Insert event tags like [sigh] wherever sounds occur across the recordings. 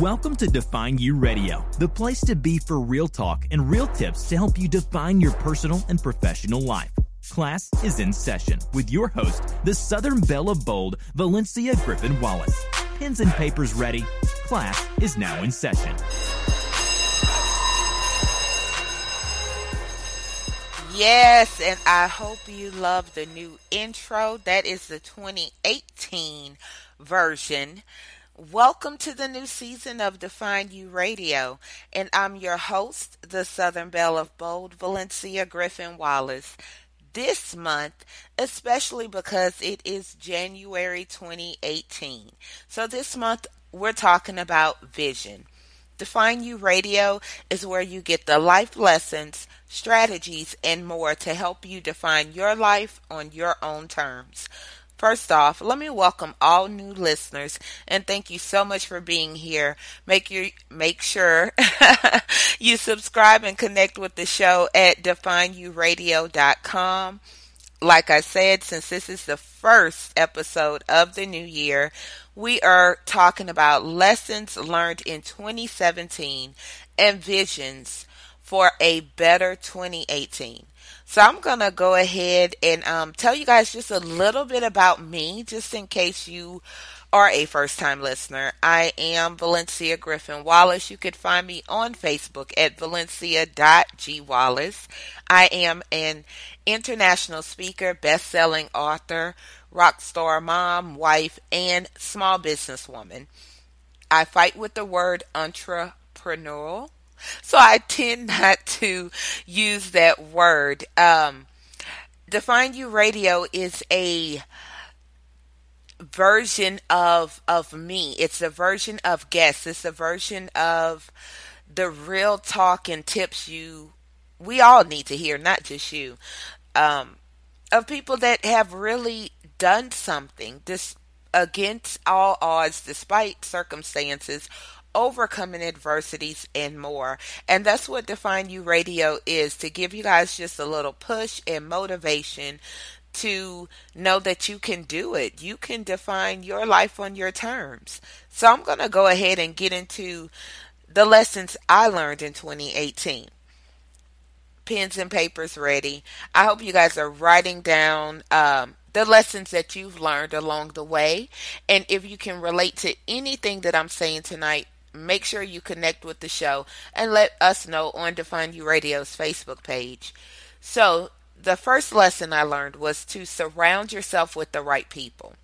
Welcome to Define U Radio, the place to be for real talk and real tips to help you define your personal and professional life. Class is in session with your host, the Southern Belle of Bold, Valencia Griffin Wallace. Pens and papers ready. Class is now in session. Yes, and I hope you love the new intro. That is the 2018 version. Welcome to the new season of Define U Radio, and I'm your host, the Southern Belle of Bold, Valencia Griffin Wallace. This month, especially because it is January 2018. So, this month, we're talking about vision. Define U Radio is where you get the life lessons, strategies, and more to help you define your life on your own terms. First off, let me welcome all new listeners and thank you so much for being here. Make you make sure [laughs] you subscribe and connect with the show at defineuradio.com. Like I said, since this is the first episode of the new year, we are talking about lessons learned in 2017 and visions for a better 2018. So I'm going to go ahead and um, tell you guys just a little bit about me, just in case you are a first time listener. I am Valencia Griffin Wallace. You could find me on Facebook at valencia.gwallace. I am an international speaker, best selling author, rock star mom, wife, and small businesswoman. I fight with the word entrepreneurial so I tend not to use that word. Um, Define U Radio is a version of of me. It's a version of guests. It's a version of the real talk and tips you we all need to hear, not just you. Um, of people that have really done something this against all odds, despite circumstances, overcoming adversities and more. And that's what Define U Radio is to give you guys just a little push and motivation to know that you can do it. You can define your life on your terms. So I'm going to go ahead and get into the lessons I learned in 2018. Pens and papers ready. I hope you guys are writing down um, the lessons that you've learned along the way. And if you can relate to anything that I'm saying tonight, make sure you connect with the show and let us know on Define U Radio's Facebook page. So, the first lesson I learned was to surround yourself with the right people.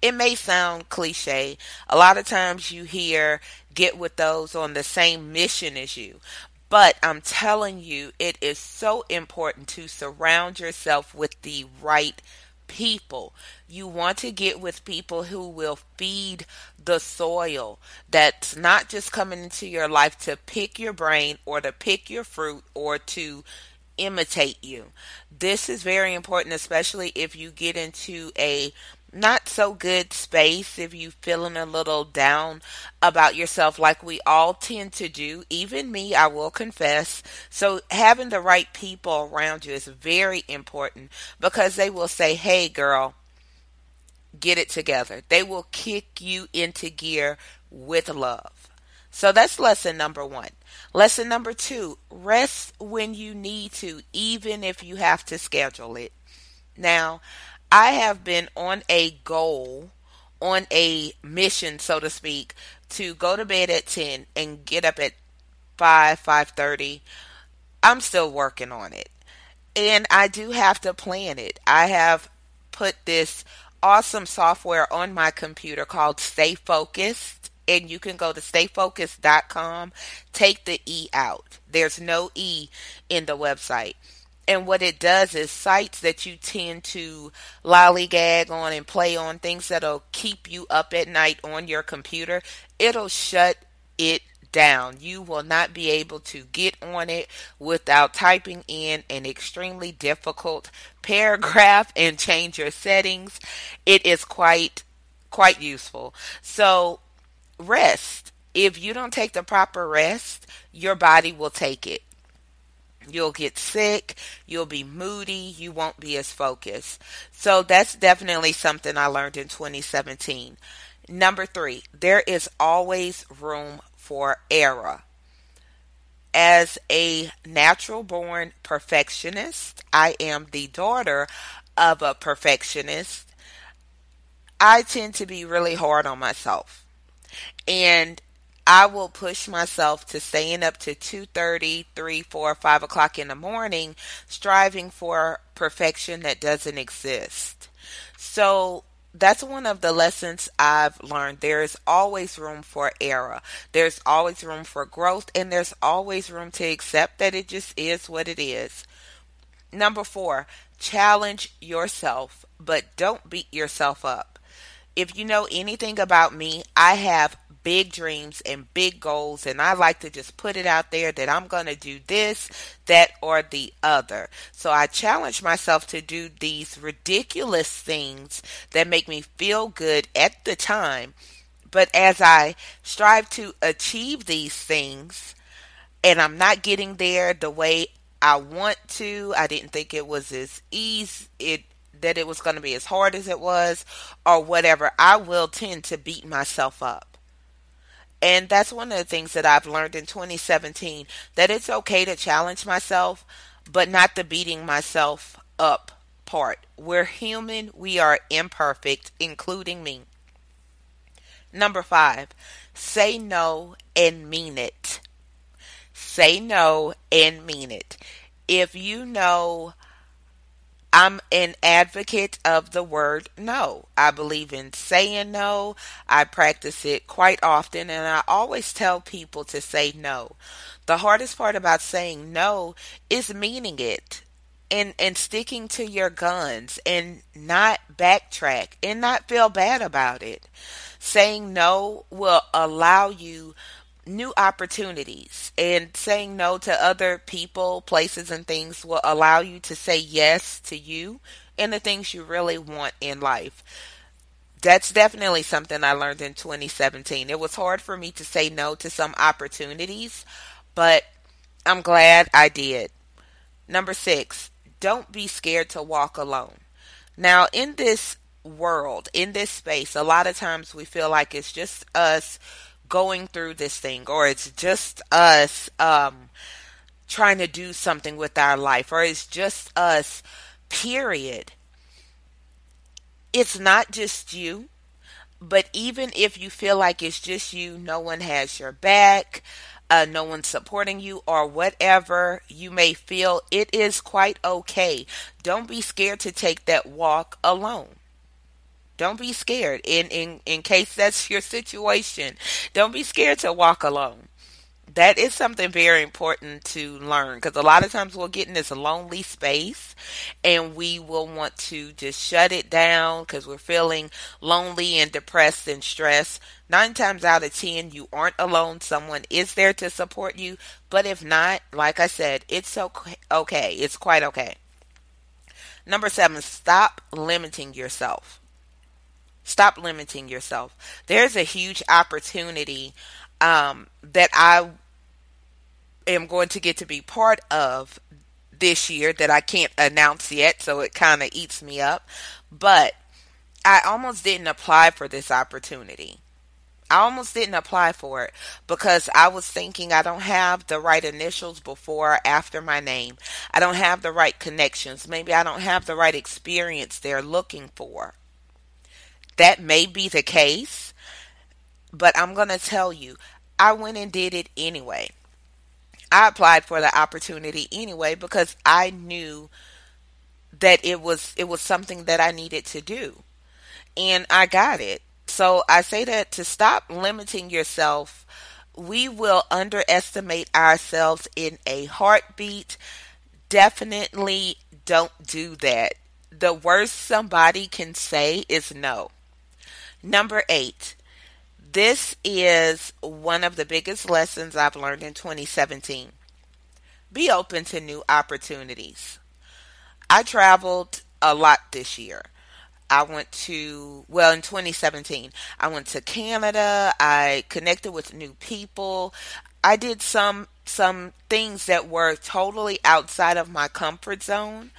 It may sound cliche. A lot of times you hear get with those on the same mission as you. But I'm telling you, it is so important to surround yourself with the right people. You want to get with people who will feed the soil that's not just coming into your life to pick your brain or to pick your fruit or to imitate you. This is very important, especially if you get into a not so good space if you're feeling a little down about yourself like we all tend to do. Even me i will confess. So having the right people around you is very important because they will say hey girl get it together. They will kick you into gear with love. So that's lesson number one. Lesson number two rest when you need to even if you have to schedule it. Now I have been on a goal, on a mission, so to speak, to go to bed at 10 and get up at 5, 5.30. I'm still working on it. And I do have to plan it. I have put this awesome software on my computer called StayFocusd. And you can go to stayfocusd.com, take the E out. There's no E in the website. And what it does is sites that you tend to lollygag on and play on, things that'll keep you up at night on your computer, it'll shut it down. You will not be able to get on it without typing in an extremely difficult [laughs] paragraph and change your settings. It is quite quite useful. So rest. If you don't take the proper rest, your body will take it. You'll get sick, you'll be moody, you won't be as focused. So that's definitely something I learned in 2017. Number three, there is always room for error. As a natural born perfectionist, I am the daughter of a perfectionist. I tend to be really hard on myself. And I will push myself to staying up to 2.30, 3, 4, 5 o'clock in the morning, striving for perfection that doesn't exist. So that's one of the lessons I've learned. There is always room for error. There's always room for growth, and there's always room to accept that it just is what it is. Number four, challenge yourself, but don't beat yourself up. If you know anything about me, I have big dreams and big goals, and I like to just put it out there that I'm going to do this, that, or the other. So I challenge myself to do these ridiculous things that make me feel good at the time. But as I strive to achieve these things, and I'm not getting there the way I want to, I didn't think it was as easy. It that it was going to be as hard as it was or whatever, I will tend to beat myself up. And that's one of the things that I've learned in 2017 that it's okay to challenge myself, but not the beating myself up part. We're human, we are imperfect, including me. Number five, say no and mean it. Say no and mean it. If you know I'm an advocate of the word no. I believe in saying no. I practice it quite often, and I always tell people to say no. The hardest part about saying no is meaning it and, and sticking to your guns and not backtrack and not feel bad about it. Saying no will allow you new opportunities and saying no to other people, places, and things will allow you to say yes to you and the things you really want in life. That's definitely something I learned in 2017. It was hard for me to say no to some opportunities, but I'm glad I did. Number six, don't be scared to walk alone. Now, in this world, in this space, a lot of times we feel like it's just us going through this thing or it's just us um, trying to do something with our life or it's just us period. It's not just you but even if you feel like it's just you no one has your back uh, no one's supporting you or whatever you may feel it is quite okay. Don't be scared to take that walk alone don't be scared. In in in case that's your situation, don't be scared to walk alone. That is something very important to learn because a lot of times we'll get in this lonely space and we will want to just shut it down because we're feeling lonely and depressed and stressed. Nine times out of ten, you aren't alone. Someone is there to support you. But if not, like I said, it's okay. okay. It's quite okay. Number seven, stop limiting yourself. Stop limiting yourself. There's a huge opportunity um, that I am going to get to be part of this year that I can't announce yet, so it kind of eats me up. But I almost didn't apply for this opportunity. I almost didn't apply for it because I was thinking I don't have the right initials before or after my name. I don't have the right connections. Maybe I don't have the right experience they're looking for. That may be the case, but I'm going to tell you, I went and did it anyway. I applied for the opportunity anyway because I knew that it was it was something that I needed to do. And I got it. So I say that to stop limiting yourself, we will underestimate ourselves in a heartbeat. Definitely don't do that. The worst somebody can say is no. Number eight, this is one of the biggest lessons I've learned in 2017. Be open to new opportunities. I traveled a lot this year. I went to, well, in 2017, I went to Canada. I connected with new people. I did some some things that were totally outside of my comfort zone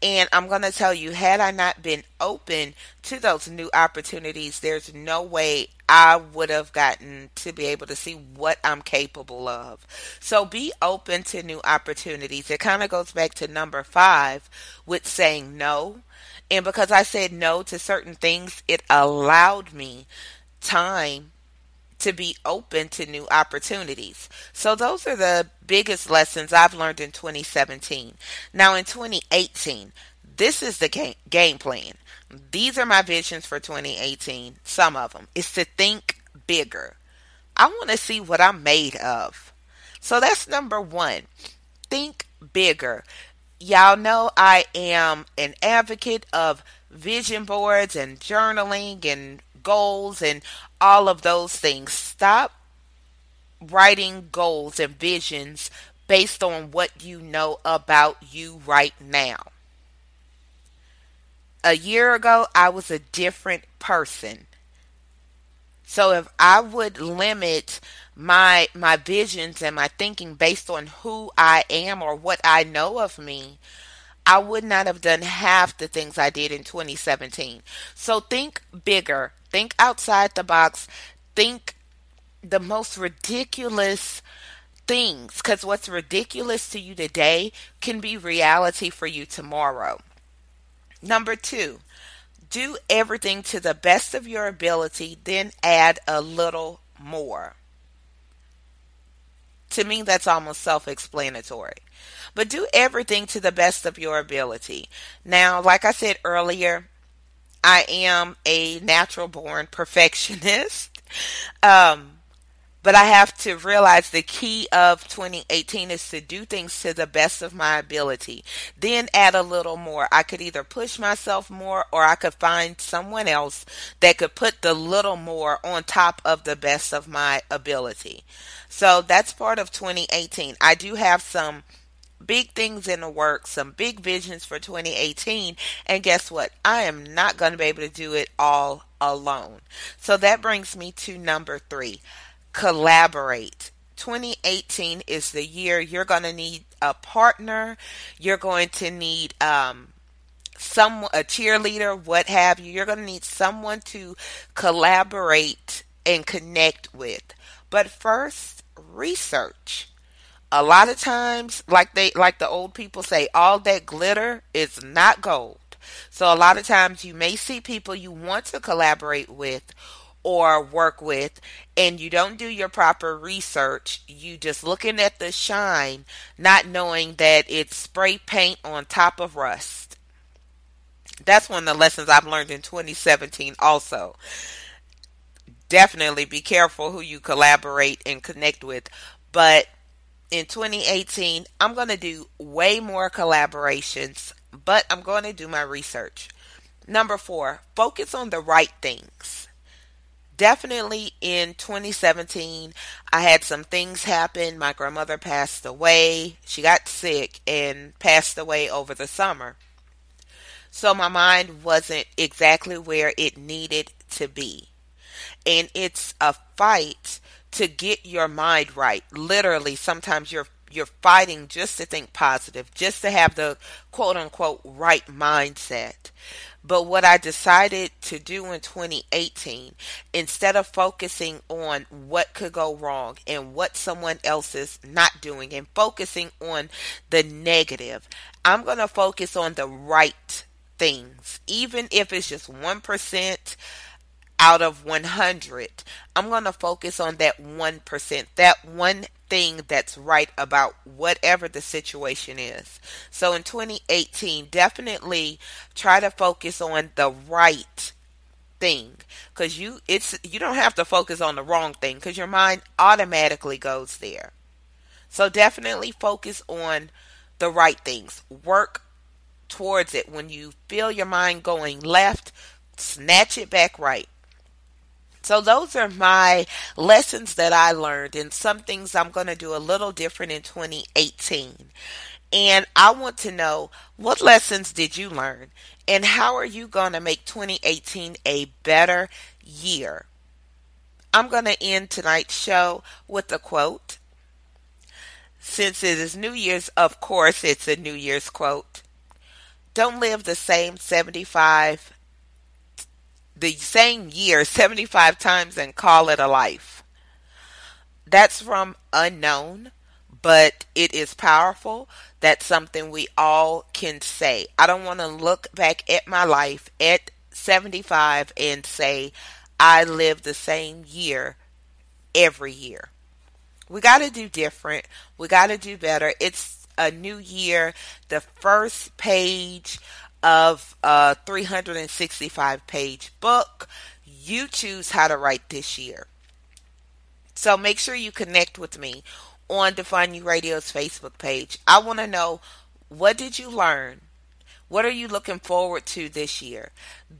And I'm going to tell you, had I not been open to those new opportunities, there's no way I would have gotten to be able to see what I'm capable of. So be open to new opportunities. It kind of goes back to number five with saying no. And because I said no to certain things, it allowed me time to be open to new opportunities. So those are the biggest lessons I've learned in 2017. Now in 2018, this is the game, game plan. These are my visions for 2018. Some of them is to think bigger. I want to see what I'm made of. So that's number 1. Think bigger. Y'all know I am an advocate of vision boards and journaling and goals and all of those things. Stop writing goals and visions based on what you know about you right now. A year ago, I was a different person. So if I would limit my my visions and my thinking based on who I am or what I know of me, I would not have done half the things I did in 2017. So think bigger, Think outside the box. Think the most ridiculous things because what's ridiculous to you today can be reality for you tomorrow. Number two, do everything to the best of your ability, then add a little more. To me, that's almost self explanatory. But do everything to the best of your ability. Now, like I said earlier, I am a natural born [laughs] perfectionist. Um, but I have to realize the key of 2018 is to do things to the best of my ability. Then add a little more. I could either push myself more or I could find someone else that could put the little more on top of the best of my ability. So that's part of 2018. I do have some big things in the works, some big visions for 2018. And guess what? I am not going to be able to do it all alone. So that brings me to number three collaborate. 2018 is the year you're going to need a partner. You're going to need um, some a cheerleader, what have you. You're going to need someone to collaborate and connect with. But first, research a lot of times like they like the old people say all that glitter is not gold. So a lot of times you may see people you want to collaborate with or work with and you don't do your proper research. You just looking at the shine not knowing that it's spray paint on top of rust. That's one of the lessons i've learned in 2017 also. Definitely be careful who you collaborate and connect with but in 2018, I'm going to do way more collaborations, but I'm going to do my research. Number four, focus on the right things. Definitely in 2017, I had some things happen. My grandmother passed away. She got sick and passed away over the summer. So my mind wasn't exactly where it needed to be. And it's a fight to get your mind right. Literally, sometimes you're you're fighting just to think positive, just to have the quote unquote right mindset. But what I decided to do in 2018, instead of focusing on what could go wrong and what someone else is not doing and focusing on the negative, I'm going to focus on the right things. Even if it's just 1%, out of 100, I'm going to focus on that 1%, that one thing that's right about whatever the situation is. So in 2018, definitely try to focus on the right thing cuz you it's you don't have to focus on the wrong thing cuz your mind automatically goes there. So definitely focus on the right things. Work towards it. When you feel your mind going left, snatch it back right. So those are my lessons that I learned and some things I'm going to do a little different in 2018. And I want to know what lessons did you learn and how are you going to make 2018 a better year? I'm going to end tonight's show with a quote. Since it is New Year's, of course, it's a New Year's quote. don't live the same 75 the same year 75 times and call it a life. That's from unknown, but it is powerful. That's something we all can say. I don't want to look back at my life at 75 and say I live the same year every year. We got to do different. We got to do better. It's a new year. The first page of a 365 page book. You choose how to write this year. So make sure you connect with me on Define U Radio's Facebook page. I want to know what did you learn? What are you looking forward to this year?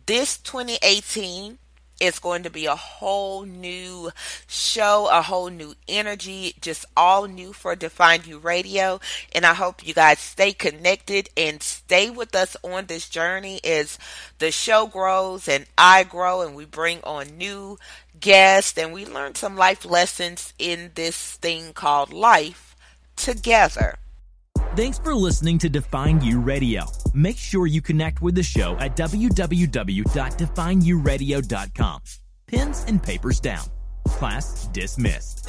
This 2018 it's going to be a whole new show, a whole new energy, just all new for Define U Radio. And I hope you guys stay connected and stay with us on this journey as the show grows and I grow and we bring on new guests and we learn some life lessons in this thing called life together. Thanks for listening to Define U Radio. Make sure you connect with the show at www.defineuradio.com. Pens and papers down. Class dismissed.